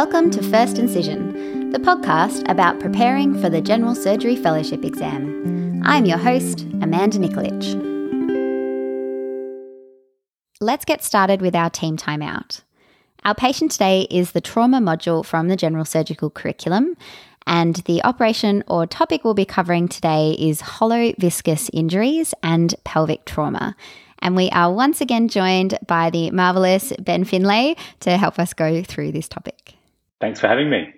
Welcome to First Incision, the podcast about preparing for the General Surgery Fellowship exam. I'm your host, Amanda Nikolic. Let's get started with our team timeout. Our patient today is the trauma module from the General Surgical Curriculum, and the operation or topic we'll be covering today is hollow viscus injuries and pelvic trauma. And we are once again joined by the marvelous Ben Finlay to help us go through this topic. Thanks for having me.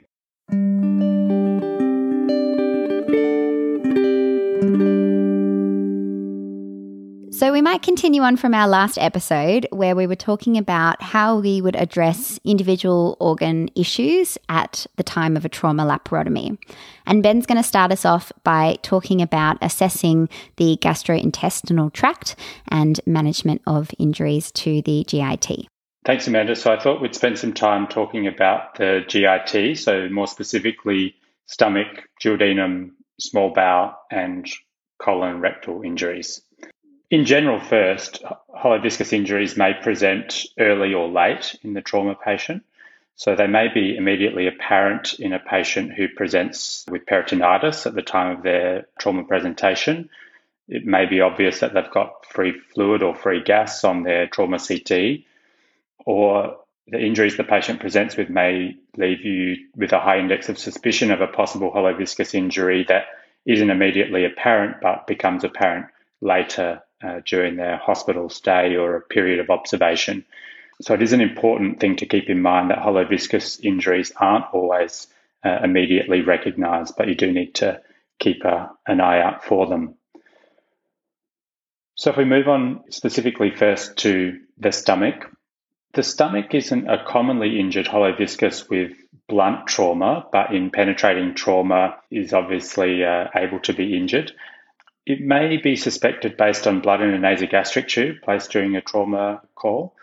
So, we might continue on from our last episode where we were talking about how we would address individual organ issues at the time of a trauma laparotomy. And Ben's going to start us off by talking about assessing the gastrointestinal tract and management of injuries to the GIT. Thanks, Amanda. So, I thought we'd spend some time talking about the GIT, so more specifically, stomach, duodenum, small bowel, and colon rectal injuries. In general, first, hollow injuries may present early or late in the trauma patient. So they may be immediately apparent in a patient who presents with peritonitis at the time of their trauma presentation. It may be obvious that they've got free fluid or free gas on their trauma CT, or the injuries the patient presents with may leave you with a high index of suspicion of a possible hollow viscus injury that isn't immediately apparent but becomes apparent later uh, during their hospital stay or a period of observation. So it is an important thing to keep in mind that hollow viscus injuries aren't always uh, immediately recognised, but you do need to keep a, an eye out for them. So if we move on specifically first to the stomach, the stomach isn't a commonly injured hollow viscus with blunt trauma, but in penetrating trauma is obviously uh, able to be injured. It may be suspected based on blood in a nasogastric tube placed during a trauma call.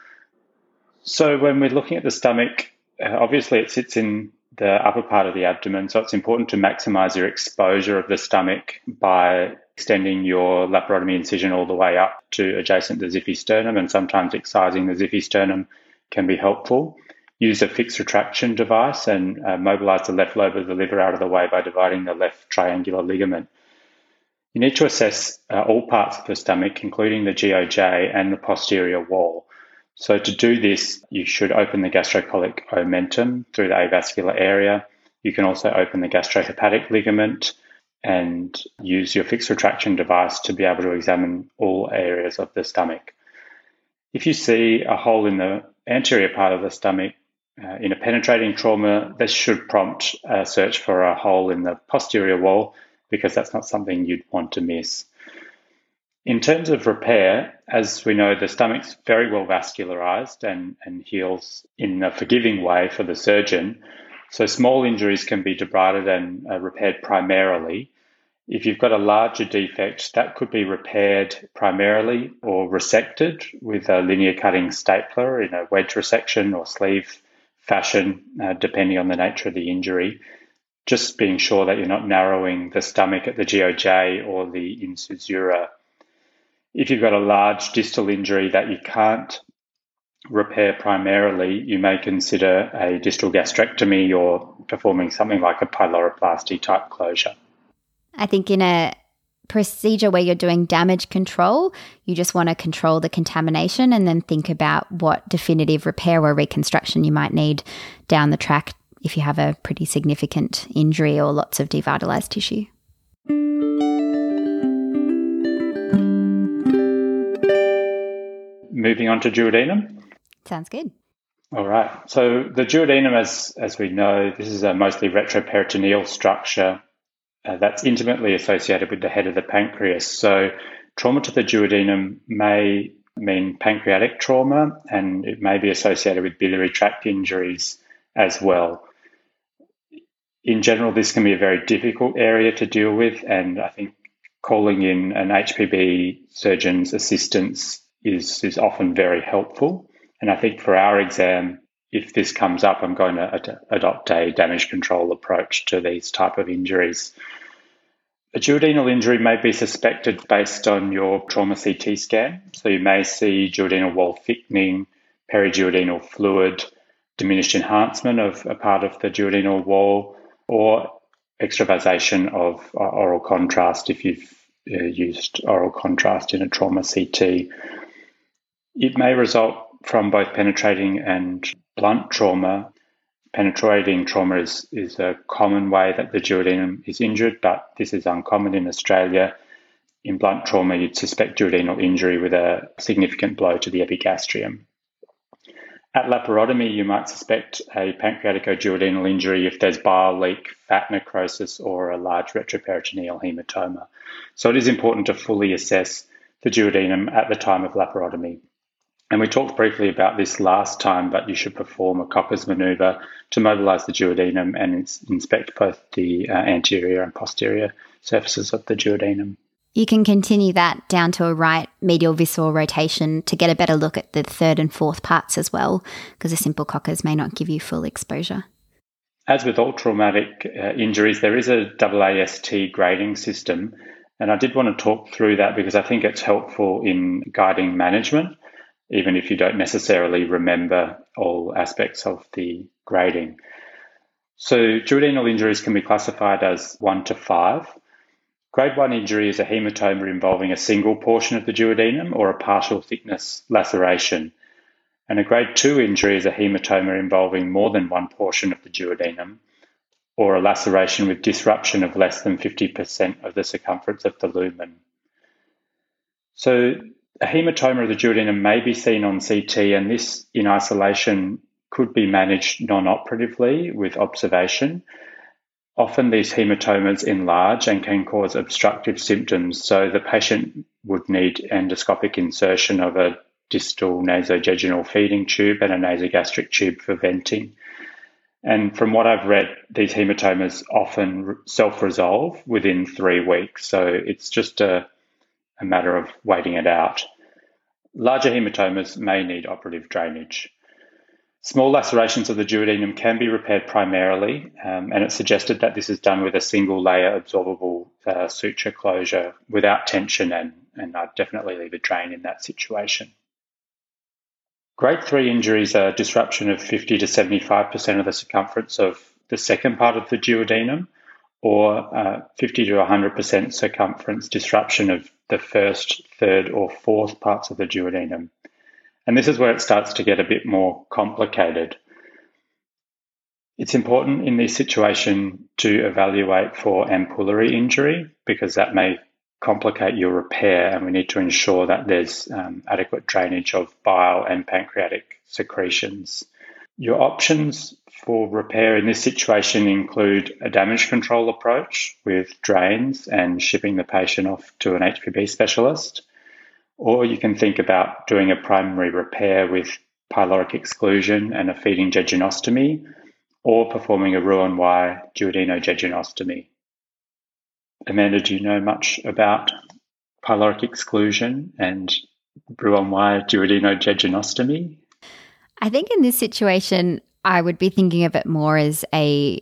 So, when we're looking at the stomach, uh, obviously it sits in the upper part of the abdomen, so it's important to maximize your exposure of the stomach by extending your laparotomy incision all the way up to adjacent the Xiphisternum, sternum, and sometimes excising the Xiphisternum sternum can be helpful. Use a fixed retraction device and uh, mobilize the left lobe of the liver out of the way by dividing the left triangular ligament. You need to assess uh, all parts of the stomach, including the GOJ and the posterior wall. So, to do this, you should open the gastrocolic omentum through the avascular area. You can also open the gastrohepatic ligament and use your fixed retraction device to be able to examine all areas of the stomach. If you see a hole in the anterior part of the stomach uh, in a penetrating trauma, this should prompt a search for a hole in the posterior wall because that's not something you'd want to miss. In terms of repair, as we know, the stomach's very well vascularized and, and heals in a forgiving way for the surgeon. So small injuries can be debrided and uh, repaired primarily. If you've got a larger defect, that could be repaired primarily or resected with a linear cutting stapler in a wedge resection or sleeve fashion, uh, depending on the nature of the injury just being sure that you're not narrowing the stomach at the GOJ or the incisura. If you've got a large distal injury that you can't repair primarily, you may consider a distal gastrectomy or performing something like a pyloroplasty type closure. I think in a procedure where you're doing damage control, you just want to control the contamination and then think about what definitive repair or reconstruction you might need down the track if you have a pretty significant injury or lots of devitalized tissue. Moving on to duodenum. Sounds good. All right. So the duodenum, as as we know, this is a mostly retroperitoneal structure uh, that's intimately associated with the head of the pancreas. So trauma to the duodenum may mean pancreatic trauma, and it may be associated with biliary tract injuries as well. In general, this can be a very difficult area to deal with, and I think calling in an HPB surgeon's assistance is, is often very helpful. And I think for our exam, if this comes up, I'm going to ad- adopt a damage control approach to these type of injuries. A duodenal injury may be suspected based on your trauma CT scan. So you may see duodenal wall thickening, periduodenal fluid, diminished enhancement of a part of the duodenal wall or extravasation of uh, oral contrast if you've uh, used oral contrast in a trauma CT. It may result from both penetrating and blunt trauma. Penetrating trauma is, is a common way that the duodenum is injured, but this is uncommon in Australia. In blunt trauma, you'd suspect duodenal injury with a significant blow to the epigastrium. At laparotomy, you might suspect a pancreaticoduodenal injury if there's bile leak, fat necrosis, or a large retroperitoneal hematoma. So it is important to fully assess the duodenum at the time of laparotomy. And we talked briefly about this last time, but you should perform a Kocher's maneuver to mobilize the duodenum and inspect both the uh, anterior and posterior surfaces of the duodenum. You can continue that down to a right medial visceral rotation to get a better look at the third and fourth parts as well, because a simple Kocher's may not give you full exposure. As with all traumatic uh, injuries, there is a AAST grading system, and I did want to talk through that because I think it's helpful in guiding management, even if you don't necessarily remember all aspects of the grading. So, duodenal injuries can be classified as one to five. Grade 1 injury is a hematoma involving a single portion of the duodenum or a partial thickness laceration. And a grade 2 injury is a hematoma involving more than one portion of the duodenum or a laceration with disruption of less than 50% of the circumference of the lumen. So, a hematoma of the duodenum may be seen on CT, and this in isolation could be managed non operatively with observation. Often these hematomas enlarge and can cause obstructive symptoms, so the patient would need endoscopic insertion of a distal nasojejunal feeding tube and a nasogastric tube for venting. And from what I've read, these hematomas often self resolve within three weeks, so it's just a, a matter of waiting it out. Larger hematomas may need operative drainage. Small lacerations of the duodenum can be repaired primarily, um, and it's suggested that this is done with a single layer absorbable uh, suture closure without tension, and, and I'd definitely leave a drain in that situation. Grade 3 injuries are disruption of 50 to 75% of the circumference of the second part of the duodenum, or uh, 50 to 100% circumference disruption of the first, third, or fourth parts of the duodenum. And this is where it starts to get a bit more complicated. It's important in this situation to evaluate for ampullary injury because that may complicate your repair, and we need to ensure that there's um, adequate drainage of bile and pancreatic secretions. Your options for repair in this situation include a damage control approach with drains and shipping the patient off to an HPB specialist or you can think about doing a primary repair with pyloric exclusion and a feeding jejunostomy, or performing a Roux-en-Y duodenojejunostomy. Amanda, do you know much about pyloric exclusion and Roux-en-Y duodenojejunostomy? I think in this situation, I would be thinking of it more as a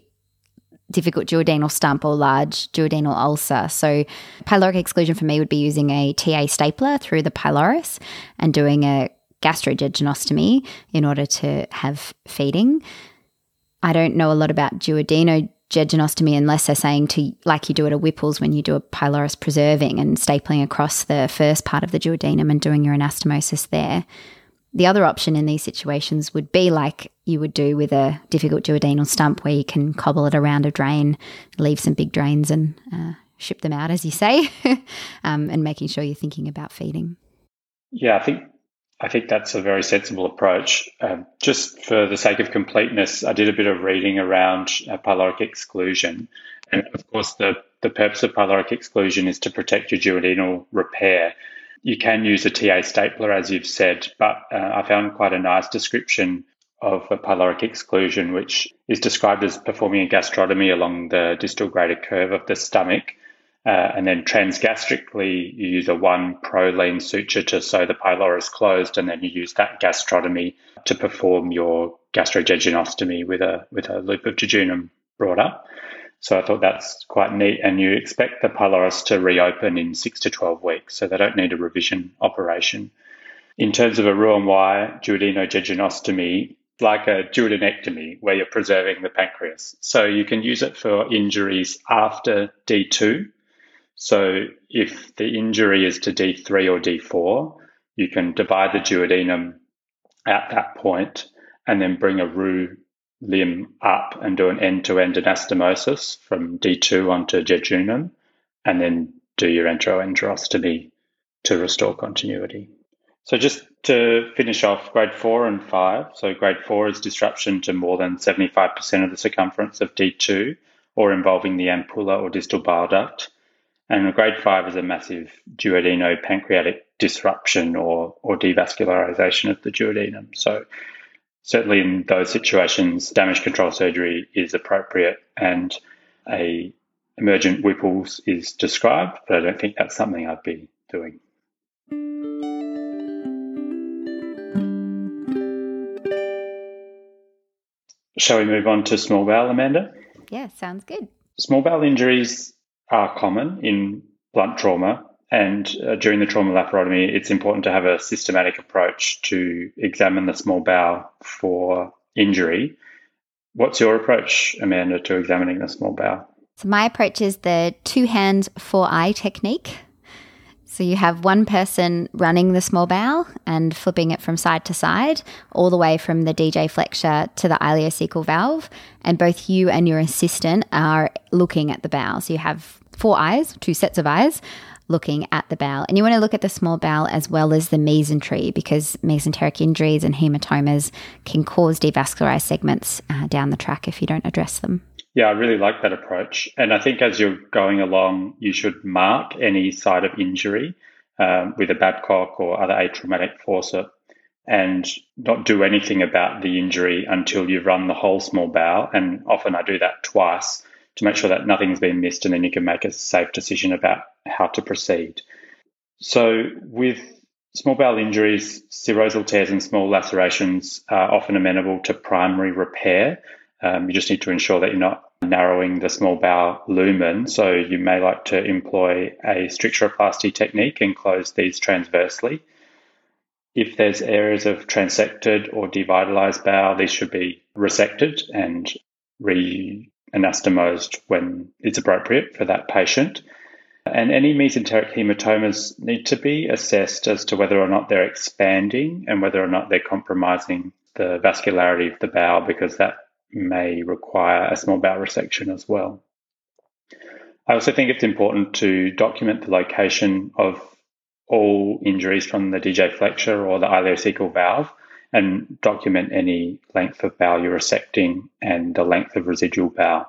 difficult duodenal stump or large duodenal ulcer. So, pyloric exclusion for me would be using a TA stapler through the pylorus and doing a gastrojejunostomy in order to have feeding. I don't know a lot about duodenojejunostomy unless they're saying to, like you do at a Whipple's when you do a pylorus preserving and stapling across the first part of the duodenum and doing your anastomosis there. The other option in these situations would be like you would do with a difficult duodenal stump, where you can cobble it around a drain, leave some big drains, and uh, ship them out, as you say, um, and making sure you're thinking about feeding. Yeah, I think I think that's a very sensible approach. Um, just for the sake of completeness, I did a bit of reading around uh, pyloric exclusion, and of course, the the purpose of pyloric exclusion is to protect your duodenal repair. You can use a TA stapler, as you've said, but uh, I found quite a nice description of a pyloric exclusion, which is described as performing a gastrotomy along the distal greater curve of the stomach. Uh, and then transgastrically, you use a one Prolene suture to sew the pylorus closed, and then you use that gastrotomy to perform your gastrojejunostomy with a with a loop of jejunum brought up. So I thought that's quite neat. And you expect the pylorus to reopen in six to 12 weeks. So they don't need a revision operation. In terms of a Roux-en-Y duodenojejunostomy, like a duodenectomy where you're preserving the pancreas. So you can use it for injuries after D2. So if the injury is to D3 or D4, you can divide the duodenum at that point and then bring a roux limb up and do an end-to-end anastomosis from D2 onto jejunum and then do your enteroenterostomy to restore continuity. So just to finish off grade four and five. So grade four is disruption to more than 75% of the circumference of D2 or involving the ampulla or distal bile duct. And grade five is a massive duodeno-pancreatic disruption or, or devascularization of the duodenum. So certainly in those situations, damage control surgery is appropriate and a emergent Whipple's is described, but I don't think that's something I'd be doing. Shall we move on to small bowel, Amanda? Yeah, sounds good. Small bowel injuries are common in blunt trauma, and uh, during the trauma laparotomy, it's important to have a systematic approach to examine the small bowel for injury. What's your approach, Amanda, to examining the small bowel? So, my approach is the two hand, four eye technique. So you have one person running the small bowel and flipping it from side to side, all the way from the DJ flexure to the ileocecal valve. And both you and your assistant are looking at the bowel. So you have four eyes, two sets of eyes, looking at the bowel. And you want to look at the small bowel as well as the mesentery because mesenteric injuries and hematomas can cause devascularized segments uh, down the track if you don't address them. Yeah, I really like that approach. And I think as you're going along, you should mark any site of injury um, with a Babcock or other atraumatic forcep and not do anything about the injury until you've run the whole small bowel. And often I do that twice to make sure that nothing's been missed and then you can make a safe decision about how to proceed. So with small bowel injuries, serosal tears and small lacerations are often amenable to primary repair. Um, you just need to ensure that you're not narrowing the small bowel lumen. So you may like to employ a stricturoplasty technique and close these transversely. If there's areas of transected or devitalized bowel, these should be resected and re-anastomosed when it's appropriate for that patient. And any mesenteric hematomas need to be assessed as to whether or not they're expanding and whether or not they're compromising the vascularity of the bowel because that may require a small bowel resection as well. I also think it's important to document the location of all injuries from the DJ flexure or the ileocecal valve and document any length of bowel you're resecting and the length of residual bowel.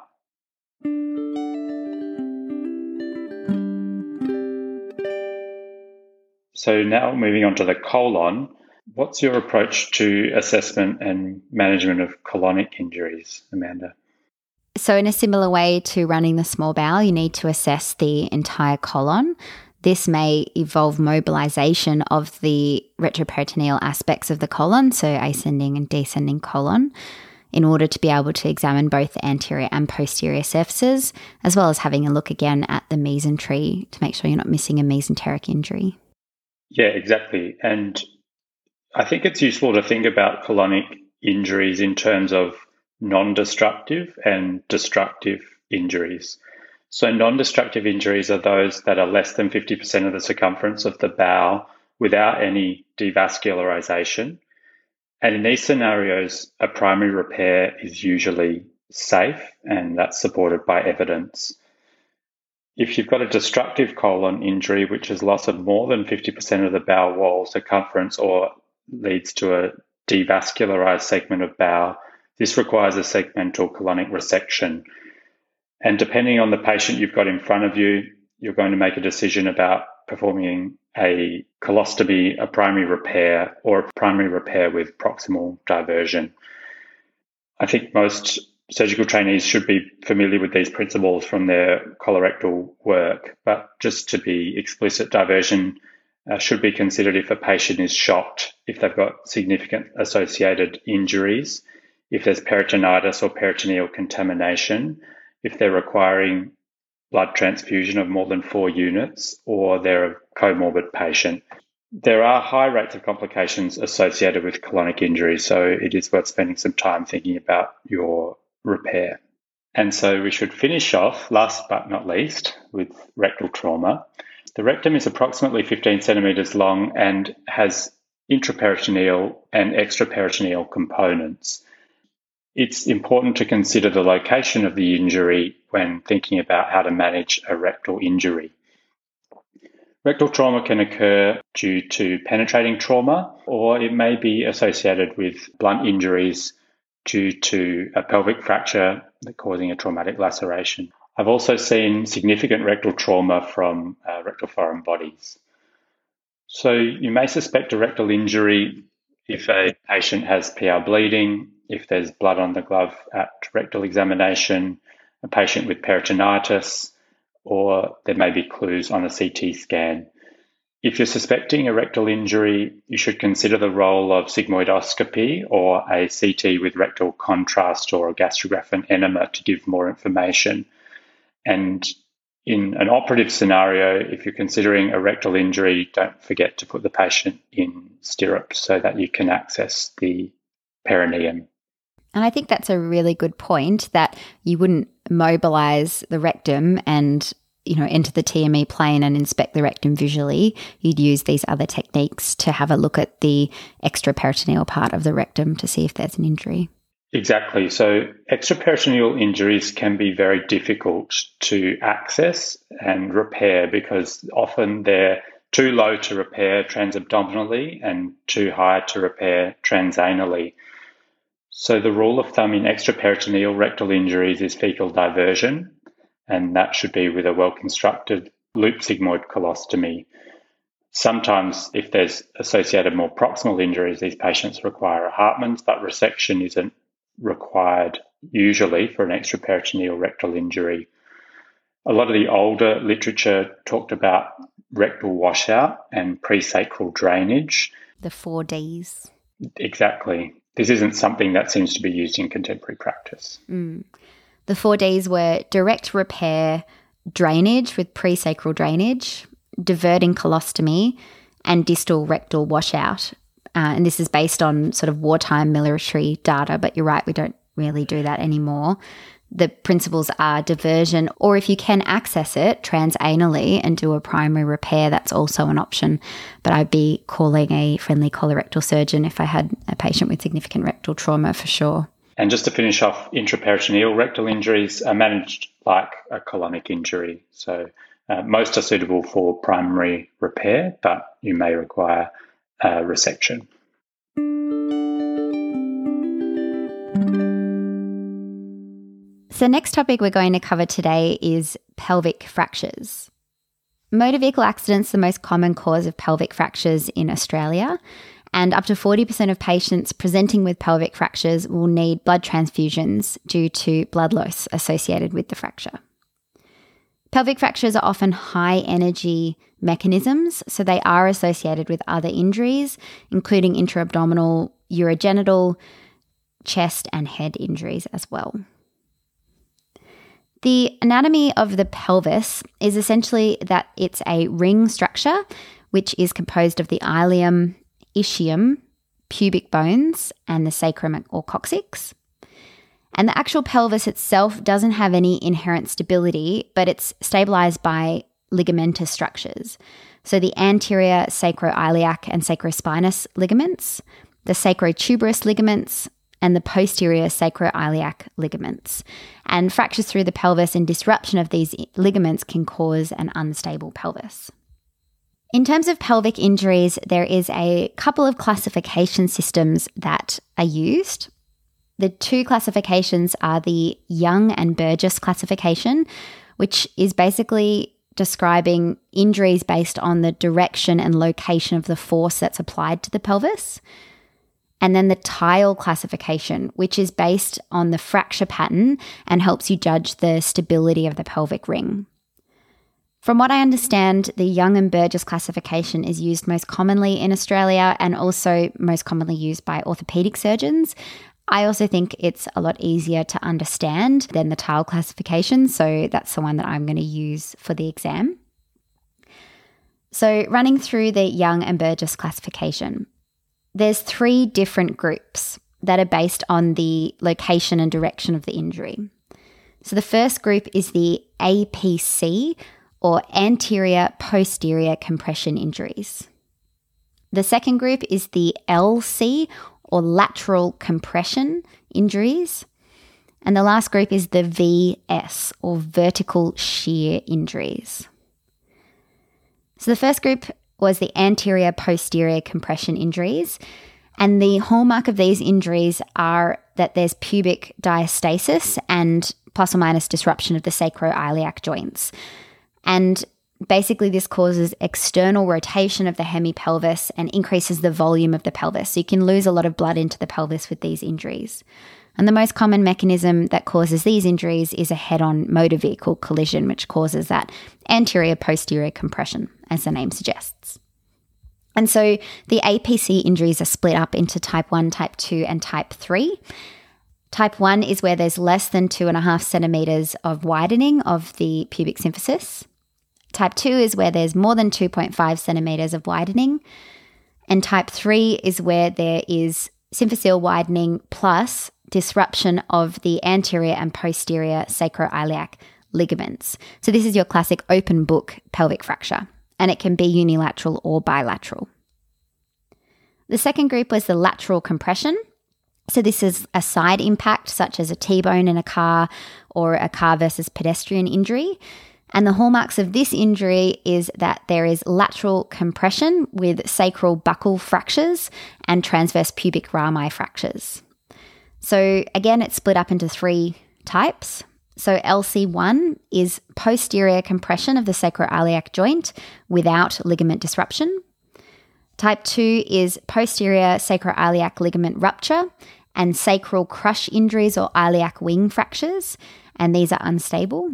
So now moving on to the colon, What's your approach to assessment and management of colonic injuries, Amanda? So, in a similar way to running the small bowel, you need to assess the entire colon. This may involve mobilization of the retroperitoneal aspects of the colon, so ascending and descending colon, in order to be able to examine both the anterior and posterior surfaces, as well as having a look again at the mesentery to make sure you're not missing a mesenteric injury. Yeah, exactly. And I think it's useful to think about colonic injuries in terms of non destructive and destructive injuries. So, non destructive injuries are those that are less than 50% of the circumference of the bowel without any devascularization. And in these scenarios, a primary repair is usually safe and that's supported by evidence. If you've got a destructive colon injury, which is loss of more than 50% of the bowel wall circumference or leads to a devascularized segment of bowel. This requires a segmental colonic resection. And depending on the patient you've got in front of you, you're going to make a decision about performing a colostomy, a primary repair, or a primary repair with proximal diversion. I think most surgical trainees should be familiar with these principles from their colorectal work, but just to be explicit, diversion uh, should be considered if a patient is shocked, if they've got significant associated injuries, if there's peritonitis or peritoneal contamination, if they're requiring blood transfusion of more than four units, or they're a comorbid patient. There are high rates of complications associated with colonic injury, so it is worth spending some time thinking about your repair. And so we should finish off, last but not least, with rectal trauma. The rectum is approximately 15 centimetres long and has intraperitoneal and extraperitoneal components. It's important to consider the location of the injury when thinking about how to manage a rectal injury. Rectal trauma can occur due to penetrating trauma, or it may be associated with blunt injuries due to a pelvic fracture causing a traumatic laceration. I've also seen significant rectal trauma from uh, rectal foreign bodies. So you may suspect a rectal injury if a patient has PR bleeding, if there's blood on the glove at rectal examination, a patient with peritonitis, or there may be clues on a CT scan. If you're suspecting a rectal injury, you should consider the role of sigmoidoscopy or a CT with rectal contrast or a Gastrografin enema to give more information. And in an operative scenario, if you're considering a rectal injury, don't forget to put the patient in stirrups so that you can access the perineum. And I think that's a really good point that you wouldn't mobilize the rectum and you know enter the TME plane and inspect the rectum visually. You'd use these other techniques to have a look at the extraperitoneal part of the rectum to see if there's an injury. Exactly. So extraperitoneal injuries can be very difficult to access and repair because often they're too low to repair transabdominally and too high to repair transanally. So the rule of thumb in extraperitoneal rectal injuries is fecal diversion, and that should be with a well constructed loop sigmoid colostomy. Sometimes, if there's associated more proximal injuries, these patients require a Hartmann's, but resection isn't required usually for an extraperitoneal rectal injury. A lot of the older literature talked about rectal washout and presacral drainage. The four Ds. Exactly. This isn't something that seems to be used in contemporary practice. Mm. The four Ds were direct repair, drainage with presacral drainage, diverting colostomy, and distal rectal washout. Uh, and this is based on sort of wartime military data, but you're right, we don't really do that anymore. The principles are diversion, or if you can access it transanally and do a primary repair, that's also an option. But I'd be calling a friendly colorectal surgeon if I had a patient with significant rectal trauma for sure. And just to finish off, intraperitoneal rectal injuries are managed like a colonic injury. So uh, most are suitable for primary repair, but you may require uh, resection. So, next topic we're going to cover today is pelvic fractures. Motor vehicle accidents are the most common cause of pelvic fractures in Australia, and up to 40% of patients presenting with pelvic fractures will need blood transfusions due to blood loss associated with the fracture. Pelvic fractures are often high energy mechanisms, so they are associated with other injuries, including intra-abdominal, urogenital, chest, and head injuries as well. The anatomy of the pelvis is essentially that it's a ring structure, which is composed of the ilium, ischium, pubic bones, and the sacrum or coccyx. And the actual pelvis itself doesn't have any inherent stability, but it's stabilized by ligamentous structures. So the anterior sacroiliac and sacrospinous ligaments, the sacrotuberous ligaments, and the posterior sacroiliac ligaments. And fractures through the pelvis and disruption of these ligaments can cause an unstable pelvis. In terms of pelvic injuries, there is a couple of classification systems that are used. The two classifications are the Young and Burgess classification, which is basically describing injuries based on the direction and location of the force that's applied to the pelvis. And then the Tile classification, which is based on the fracture pattern and helps you judge the stability of the pelvic ring. From what I understand, the Young and Burgess classification is used most commonly in Australia and also most commonly used by orthopedic surgeons. I also think it's a lot easier to understand than the tile classification, so that's the one that I'm going to use for the exam. So, running through the Young and Burgess classification, there's three different groups that are based on the location and direction of the injury. So, the first group is the APC or anterior posterior compression injuries. The second group is the LC or lateral compression injuries. And the last group is the VS or vertical shear injuries. So the first group was the anterior posterior compression injuries. And the hallmark of these injuries are that there's pubic diastasis and plus or minus disruption of the sacroiliac joints. And basically, this causes external rotation of the hemipelvis and increases the volume of the pelvis. So you can lose a lot of blood into the pelvis with these injuries. And the most common mechanism that causes these injuries is a head on motor vehicle collision, which causes that anterior posterior compression, as the name suggests. And so the APC injuries are split up into type 1, type 2, and type 3. Type 1 is where there's less than two and a half centimeters of widening of the pubic symphysis. Type 2 is where there's more than 2.5 centimeters of widening. And type 3 is where there is symphyseal widening plus disruption of the anterior and posterior sacroiliac ligaments. So, this is your classic open book pelvic fracture, and it can be unilateral or bilateral. The second group was the lateral compression. So, this is a side impact, such as a T bone in a car or a car versus pedestrian injury. And the hallmarks of this injury is that there is lateral compression with sacral buckle fractures and transverse pubic rami fractures. So, again, it's split up into three types. So, LC1 is posterior compression of the sacroiliac joint without ligament disruption. Type 2 is posterior sacroiliac ligament rupture and sacral crush injuries or iliac wing fractures, and these are unstable.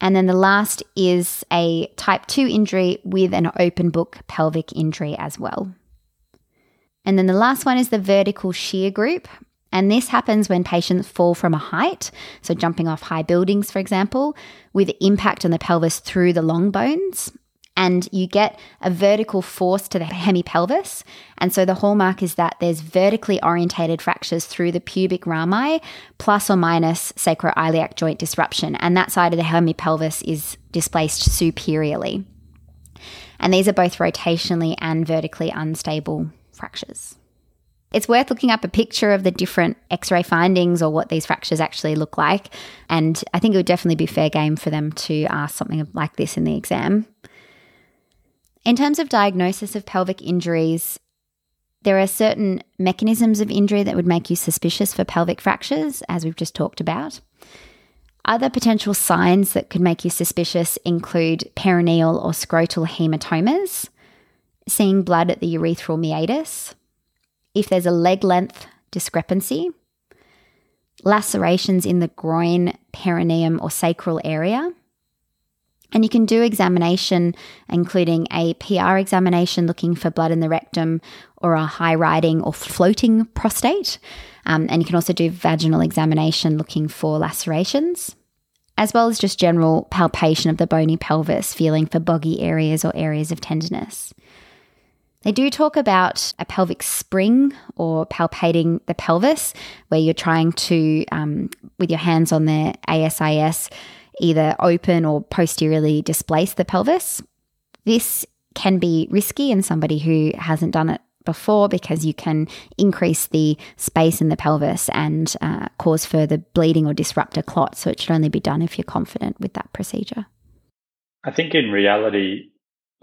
And then the last is a type 2 injury with an open book pelvic injury as well. And then the last one is the vertical shear group, and this happens when patients fall from a height, so jumping off high buildings, for example, with impact on the pelvis through the long bones. And you get a vertical force to the hemipelvis. And so the hallmark is that there's vertically orientated fractures through the pubic rami, plus or minus sacroiliac joint disruption. And that side of the hemipelvis is displaced superiorly. And these are both rotationally and vertically unstable fractures. It's worth looking up a picture of the different x ray findings or what these fractures actually look like. And I think it would definitely be fair game for them to ask something like this in the exam. In terms of diagnosis of pelvic injuries, there are certain mechanisms of injury that would make you suspicious for pelvic fractures, as we've just talked about. Other potential signs that could make you suspicious include perineal or scrotal hematomas, seeing blood at the urethral meatus, if there's a leg length discrepancy, lacerations in the groin, perineum, or sacral area. And you can do examination, including a PR examination looking for blood in the rectum or a high riding or floating prostate. Um, and you can also do vaginal examination looking for lacerations, as well as just general palpation of the bony pelvis, feeling for boggy areas or areas of tenderness. They do talk about a pelvic spring or palpating the pelvis, where you're trying to, um, with your hands on the ASIS, either open or posteriorly displace the pelvis. This can be risky in somebody who hasn't done it before because you can increase the space in the pelvis and uh, cause further bleeding or disrupt a clot. So it should only be done if you're confident with that procedure. I think in reality,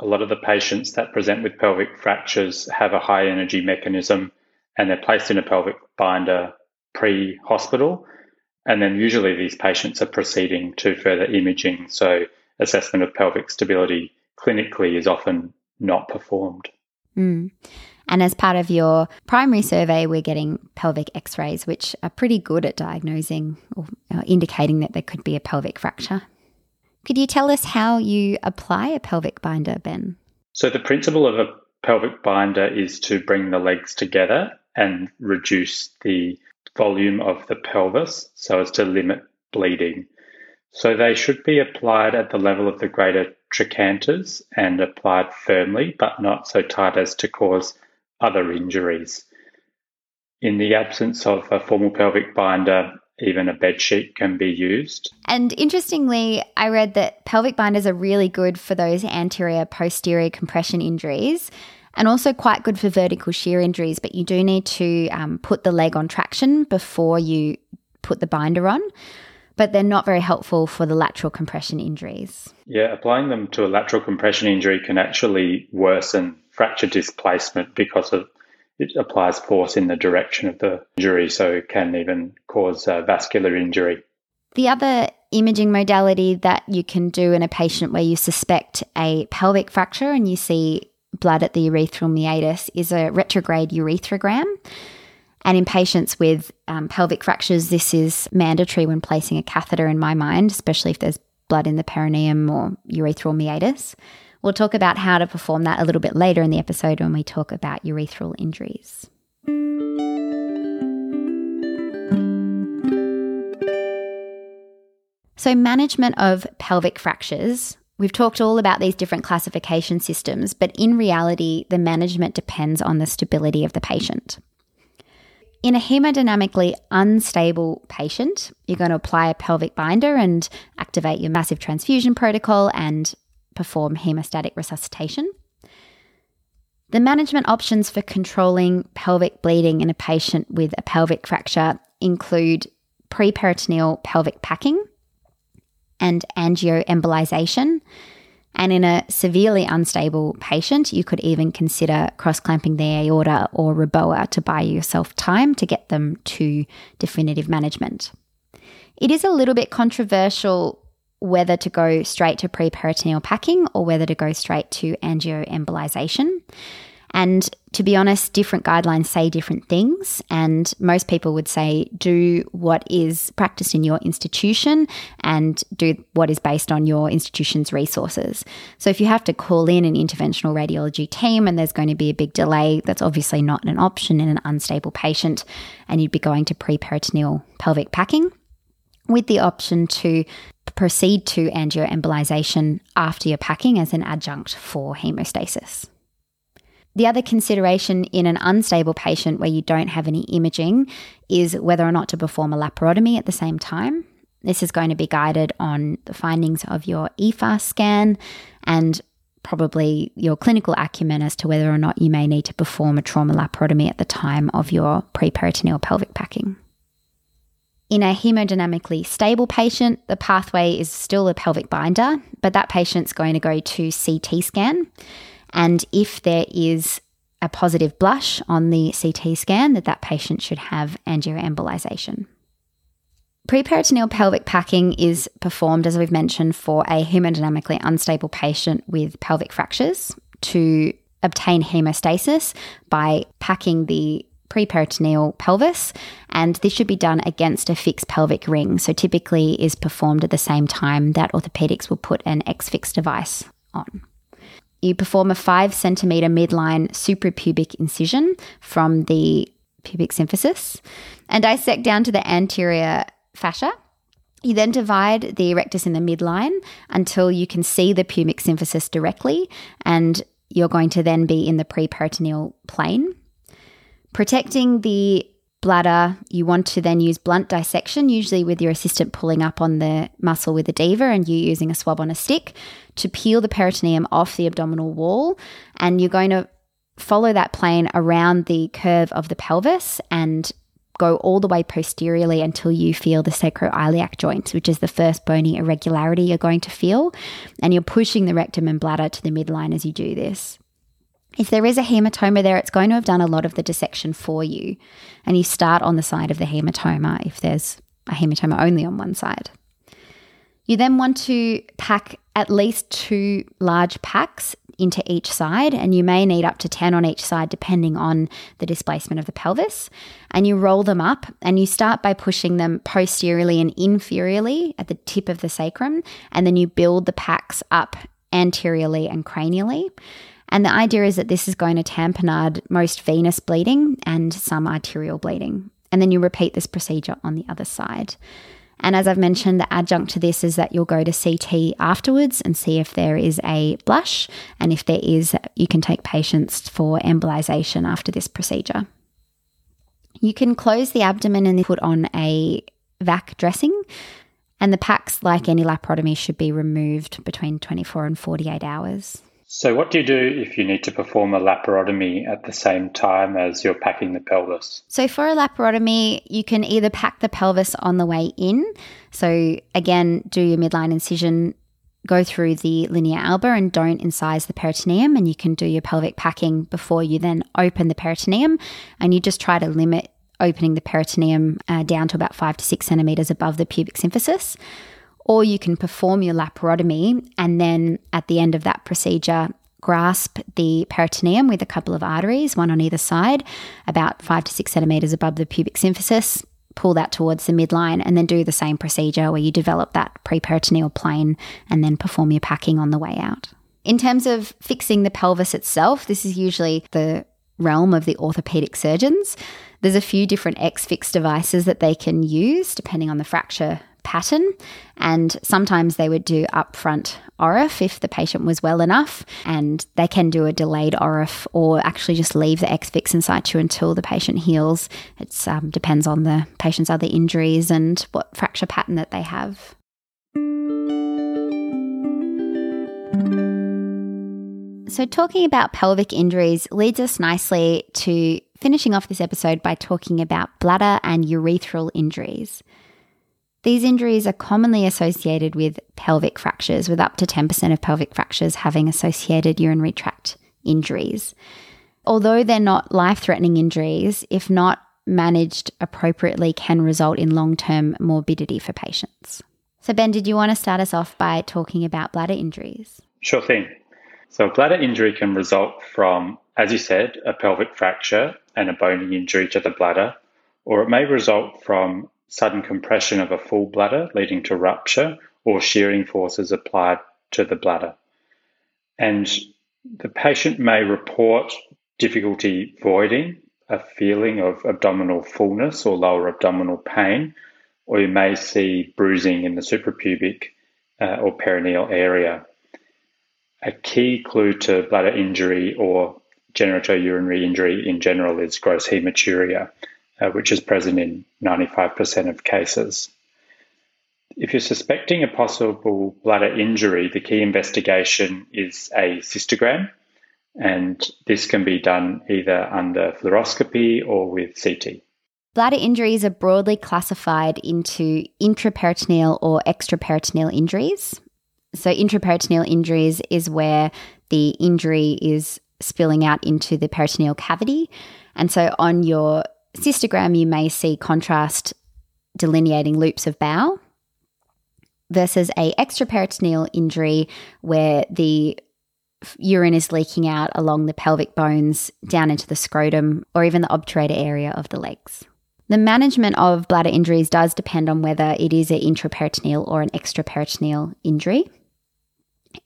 a lot of the patients that present with pelvic fractures have a high energy mechanism and they're placed in a pelvic binder pre hospital. And then usually these patients are proceeding to further imaging. So assessment of pelvic stability clinically is often not performed. Mm. And as part of your primary survey, we're getting pelvic x rays, which are pretty good at diagnosing or uh, indicating that there could be a pelvic fracture. Could you tell us how you apply a pelvic binder, Ben? So, the principle of a pelvic binder is to bring the legs together and reduce the volume of the pelvis so as to limit bleeding. So, they should be applied at the level of the greater trochanters and applied firmly, but not so tight as to cause other injuries. In the absence of a formal pelvic binder, even a bed sheet can be used. And interestingly, I read that pelvic binders are really good for those anterior posterior compression injuries and also quite good for vertical shear injuries, but you do need to um, put the leg on traction before you put the binder on. But they're not very helpful for the lateral compression injuries. Yeah, applying them to a lateral compression injury can actually worsen fracture displacement because of it applies force in the direction of the injury, so it can even cause uh, vascular injury. The other imaging modality that you can do in a patient where you suspect a pelvic fracture and you see blood at the urethral meatus is a retrograde urethrogram. And in patients with um, pelvic fractures, this is mandatory when placing a catheter, in my mind, especially if there's blood in the perineum or urethral meatus. We'll talk about how to perform that a little bit later in the episode when we talk about urethral injuries. So, management of pelvic fractures. We've talked all about these different classification systems, but in reality, the management depends on the stability of the patient. In a hemodynamically unstable patient, you're going to apply a pelvic binder and activate your massive transfusion protocol and perform hemostatic resuscitation. The management options for controlling pelvic bleeding in a patient with a pelvic fracture include preperitoneal pelvic packing and angioembolization. And in a severely unstable patient, you could even consider cross clamping the aorta or REBOA to buy yourself time to get them to definitive management. It is a little bit controversial whether to go straight to preperitoneal packing or whether to go straight to angioembolization. And to be honest, different guidelines say different things. And most people would say do what is practiced in your institution and do what is based on your institution's resources. So if you have to call in an interventional radiology team and there's going to be a big delay, that's obviously not an option in an unstable patient. And you'd be going to preperitoneal pelvic packing with the option to proceed to angioembolization after your packing as an adjunct for hemostasis. The other consideration in an unstable patient where you don't have any imaging is whether or not to perform a laparotomy at the same time. This is going to be guided on the findings of your eFAST scan and probably your clinical acumen as to whether or not you may need to perform a trauma laparotomy at the time of your preperitoneal pelvic packing. In a hemodynamically stable patient, the pathway is still a pelvic binder, but that patient's going to go to CT scan. And if there is a positive blush on the CT scan, that that patient should have angioembolization. Preperitoneal pelvic packing is performed, as we've mentioned, for a hemodynamically unstable patient with pelvic fractures to obtain hemostasis by packing the preperitoneal pelvis, and this should be done against a fixed pelvic ring. So typically is performed at the same time that orthopedics will put an X-fix device on. You perform a five centimeter midline suprapubic incision from the pubic symphysis and dissect down to the anterior fascia. You then divide the rectus in the midline until you can see the pubic symphysis directly, and you're going to then be in the preperitoneal plane. Protecting the bladder, you want to then use blunt dissection, usually with your assistant pulling up on the muscle with a Deaver and you using a swab on a stick to peel the peritoneum off the abdominal wall. And you're going to follow that plane around the curve of the pelvis and go all the way posteriorly until you feel the sacroiliac joint, which is the first bony irregularity you're going to feel. And you're pushing the rectum and bladder to the midline as you do this. If there is a hematoma there, it's going to have done a lot of the dissection for you. And you start on the side of the hematoma if there's a hematoma only on one side. You then want to pack at least two large packs into each side, and you may need up to 10 on each side depending on the displacement of the pelvis. And you roll them up, and you start by pushing them posteriorly and inferiorly at the tip of the sacrum, and then you build the packs up anteriorly and cranially. And the idea is that this is going to tamponade most venous bleeding and some arterial bleeding. And then you repeat this procedure on the other side. And as I've mentioned, the adjunct to this is that you'll go to CT afterwards and see if there is a blush. And if there is, you can take patients for embolization after this procedure. You can close the abdomen and put on a vac dressing. And the packs, like any laparotomy, should be removed between 24 and 48 hours. So, what do you do if you need to perform a laparotomy at the same time as you're packing the pelvis? So, for a laparotomy, you can either pack the pelvis on the way in. So, again, do your midline incision, go through the linea alba, and don't incise the peritoneum. And you can do your pelvic packing before you then open the peritoneum. And you just try to limit opening the peritoneum uh, down to about five to six centimeters above the pubic symphysis or you can perform your laparotomy and then at the end of that procedure, grasp the peritoneum with a couple of arteries, one on either side, about five to six centimeters above the pubic symphysis. Pull that towards the midline and then do the same procedure where you develop that preperitoneal plane and then perform your packing on the way out. In terms of fixing the pelvis itself, this is usually the realm of the orthopedic surgeons. There's a few different X fix devices that they can use depending on the fracture pattern. And sometimes they would do upfront ORIF if the patient was well enough, and they can do a delayed ORIF or actually just leave the X-fix in situ until the patient heals. It um, depends on the patient's other injuries and what fracture pattern that they have. So, talking about pelvic injuries leads us nicely to finishing off this episode by talking about bladder and urethral injuries. These injuries are commonly associated with pelvic fractures, with up to 10% of pelvic fractures having associated urinary tract injuries. Although they're not life threatening injuries, if not managed appropriately, can result in long term morbidity for patients. So, Ben, did you want to start us off by talking about bladder injuries? Sure thing. So, bladder injury can result from, as you said, a pelvic fracture and a bony injury to the bladder, or it may result from sudden compression of a full bladder leading to rupture or shearing forces applied to the bladder. And the patient may report difficulty voiding, a feeling of abdominal fullness or lower abdominal pain, or you may see bruising in the suprapubic uh, or perineal area. A key clue to bladder injury or genitourinary injury in general is gross hematuria, uh, which is present in 95% of cases. If you're suspecting a possible bladder injury, the key investigation is a cystogram, and this can be done either under fluoroscopy or with CT. Bladder injuries are broadly classified into intraperitoneal or extraperitoneal injuries. So, intraperitoneal injuries is where the injury is spilling out into the peritoneal cavity. And so, on your cystogram, you may see contrast delineating loops of bowel versus a extraperitoneal injury where the urine is leaking out along the pelvic bones down into the scrotum or even the obturator area of the legs. The management of bladder injuries does depend on whether it is an intraperitoneal or an extraperitoneal injury.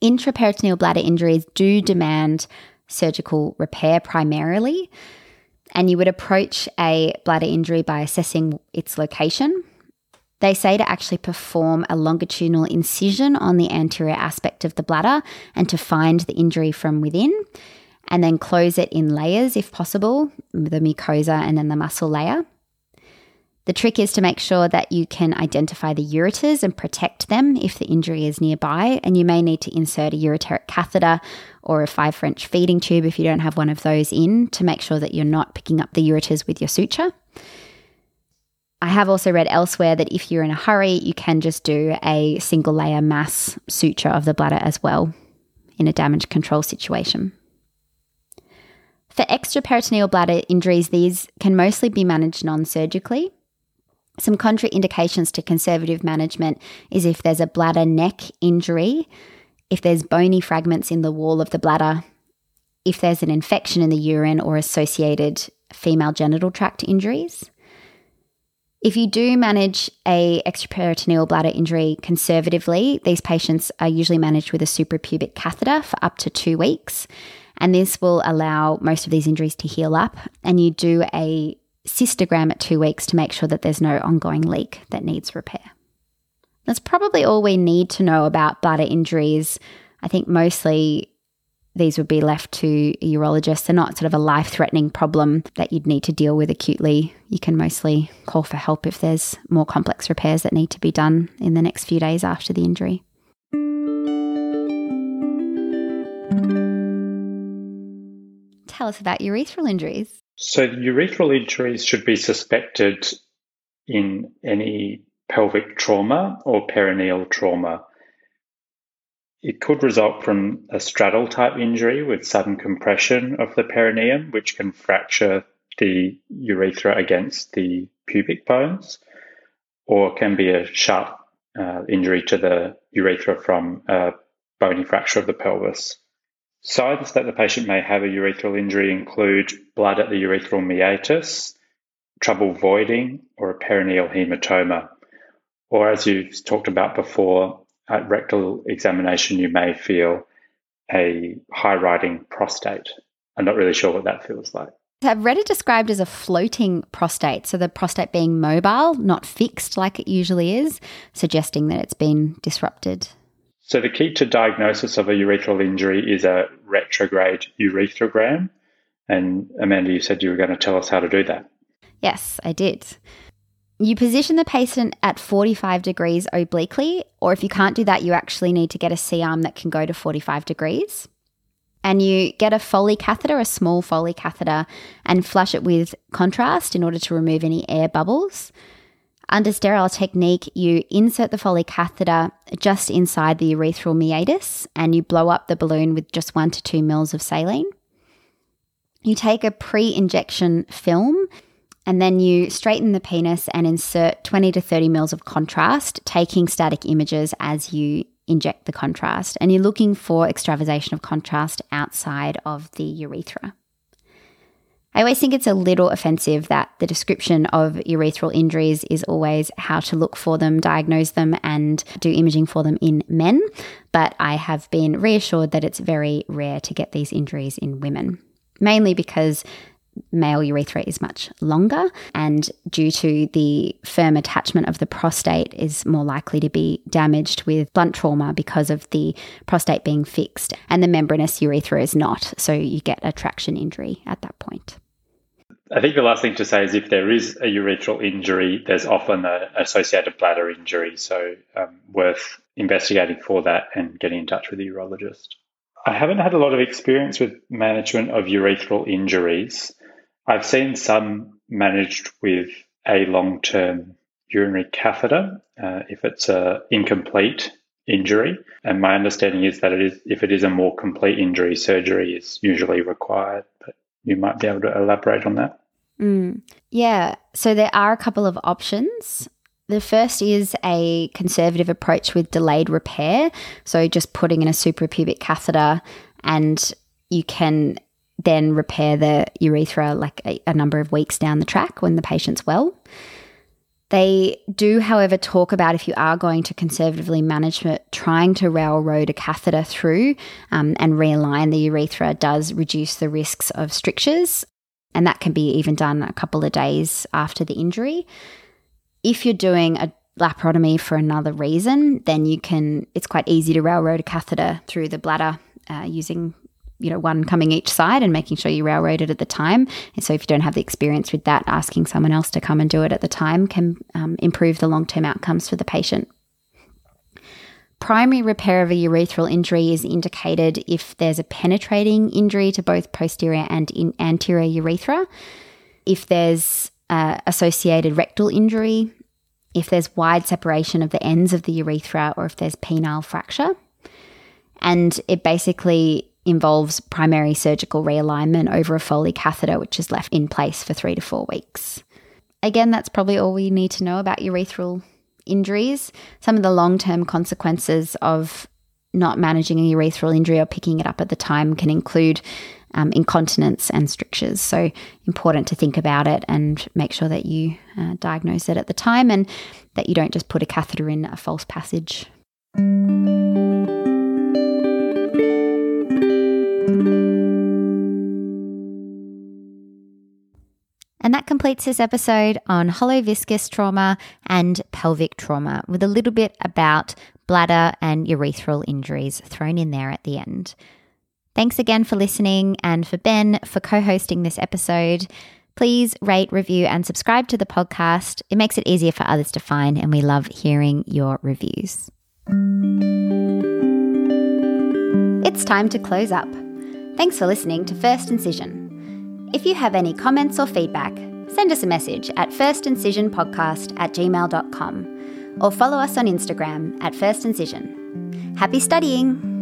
Intraperitoneal bladder injuries do demand surgical repair primarily and you would approach a bladder injury by assessing its location. They say to actually perform a longitudinal incision on the anterior aspect of the bladder and to find the injury from within, and then close it in layers if possible, the mucosa and then the muscle layer. The trick is to make sure that you can identify the ureters and protect them if the injury is nearby. And you may need to insert a ureteric catheter or a five French feeding tube if you don't have one of those in to make sure that you're not picking up the ureters with your suture. I have also read elsewhere that if you're in a hurry, you can just do a single layer mass suture of the bladder as well in a damage control situation. For extraperitoneal bladder injuries, these can mostly be managed non surgically. Some contraindications to conservative management is if there's a bladder neck injury, if there's bony fragments in the wall of the bladder, if there's an infection in the urine or associated female genital tract injuries. If you do manage a extraperitoneal bladder injury conservatively, these patients are usually managed with a suprapubic catheter for up to 2 weeks, and this will allow most of these injuries to heal up and you do a cystogram at two weeks to make sure that there's no ongoing leak that needs repair. That's probably all we need to know about bladder injuries. I think mostly these would be left to a urologist. They're not sort of a life threatening problem that you'd need to deal with acutely. You can mostly call for help if there's more complex repairs that need to be done in the next few days after the injury. Tell us about urethral injuries. So, urethral injuries should be suspected in any pelvic trauma or perineal trauma. It could result from a straddle type injury with sudden compression of the perineum, which can fracture the urethra against the pubic bones, or can be a sharp uh, injury to the urethra from a bony fracture of the pelvis. Signs that the patient may have a urethral injury include blood at the urethral meatus, trouble voiding, or a perineal hematoma. Or, as you've talked about before, at rectal examination, you may feel a high riding prostate. I'm not really sure what that feels like. I've read it described as a floating prostate, so the prostate being mobile, not fixed like it usually is, suggesting that it's been disrupted. So, the key to diagnosis of a urethral injury is a retrograde urethrogram. And Amanda, you said you were going to tell us how to do that. Yes, I did. You position the patient at 45 degrees obliquely, or if you can't do that, you actually need to get a C arm that can go to 45 degrees. And you get a Foley catheter, a small Foley catheter, and flush it with contrast in order to remove any air bubbles. Under sterile technique, you insert the Foley catheter just inside the urethral meatus and you blow up the balloon with just one to two mils of saline. You take a pre injection film and then you straighten the penis and insert 20 to 30 mils of contrast, taking static images as you inject the contrast. And you're looking for extravasation of contrast outside of the urethra. I always think it's a little offensive that the description of urethral injuries is always how to look for them, diagnose them, and do imaging for them in men. But I have been reassured that it's very rare to get these injuries in women, mainly because male urethra is much longer and due to the firm attachment of the prostate is more likely to be damaged with blunt trauma because of the prostate being fixed and the membranous urethra is not so you get a traction injury at that point I think the last thing to say is if there is a urethral injury, there's often an associated bladder injury. So, um, worth investigating for that and getting in touch with a urologist. I haven't had a lot of experience with management of urethral injuries. I've seen some managed with a long term urinary catheter uh, if it's a incomplete injury. And my understanding is that it is if it is a more complete injury, surgery is usually required. You might be able to elaborate on that. Mm. Yeah. So there are a couple of options. The first is a conservative approach with delayed repair. So just putting in a suprapubic catheter and you can then repair the urethra like a, a number of weeks down the track when the patient's well. They do, however, talk about if you are going to conservatively manage it, trying to railroad a catheter through um, and realign the urethra does reduce the risks of strictures. And that can be even done a couple of days after the injury. If you're doing a laparotomy for another reason, then you can, it's quite easy to railroad a catheter through the bladder uh, using you know, one coming each side and making sure you railroad it at the time. And so if you don't have the experience with that, asking someone else to come and do it at the time can um, improve the long term outcomes for the patient. Primary repair of a urethral injury is indicated if there's a penetrating injury to both posterior and anterior urethra, if there's uh, associated rectal injury, if there's wide separation of the ends of the urethra, or if there's penile fracture. And it basically involves primary surgical realignment over a Foley catheter, which is left in place for three to four weeks. Again, that's probably all we need to know about urethral injuries. Some of the long term consequences of not managing a urethral injury or picking it up at the time can include um, incontinence and strictures. So, important to think about it and make sure that you uh, diagnose it at the time and that you don't just put a catheter in a false passage. And that completes this episode on hollow viscus trauma and pelvic trauma, with a little bit about bladder and urethral injuries thrown in there at the end. Thanks again for listening and for Ben for co hosting this episode. Please rate, review, and subscribe to the podcast. It makes it easier for others to find, and we love hearing your reviews. It's time to close up. Thanks for listening to First Incision. If you have any comments or feedback, send us a message at firstincisionpodcast at gmail.com or follow us on Instagram at First Incision. Happy studying!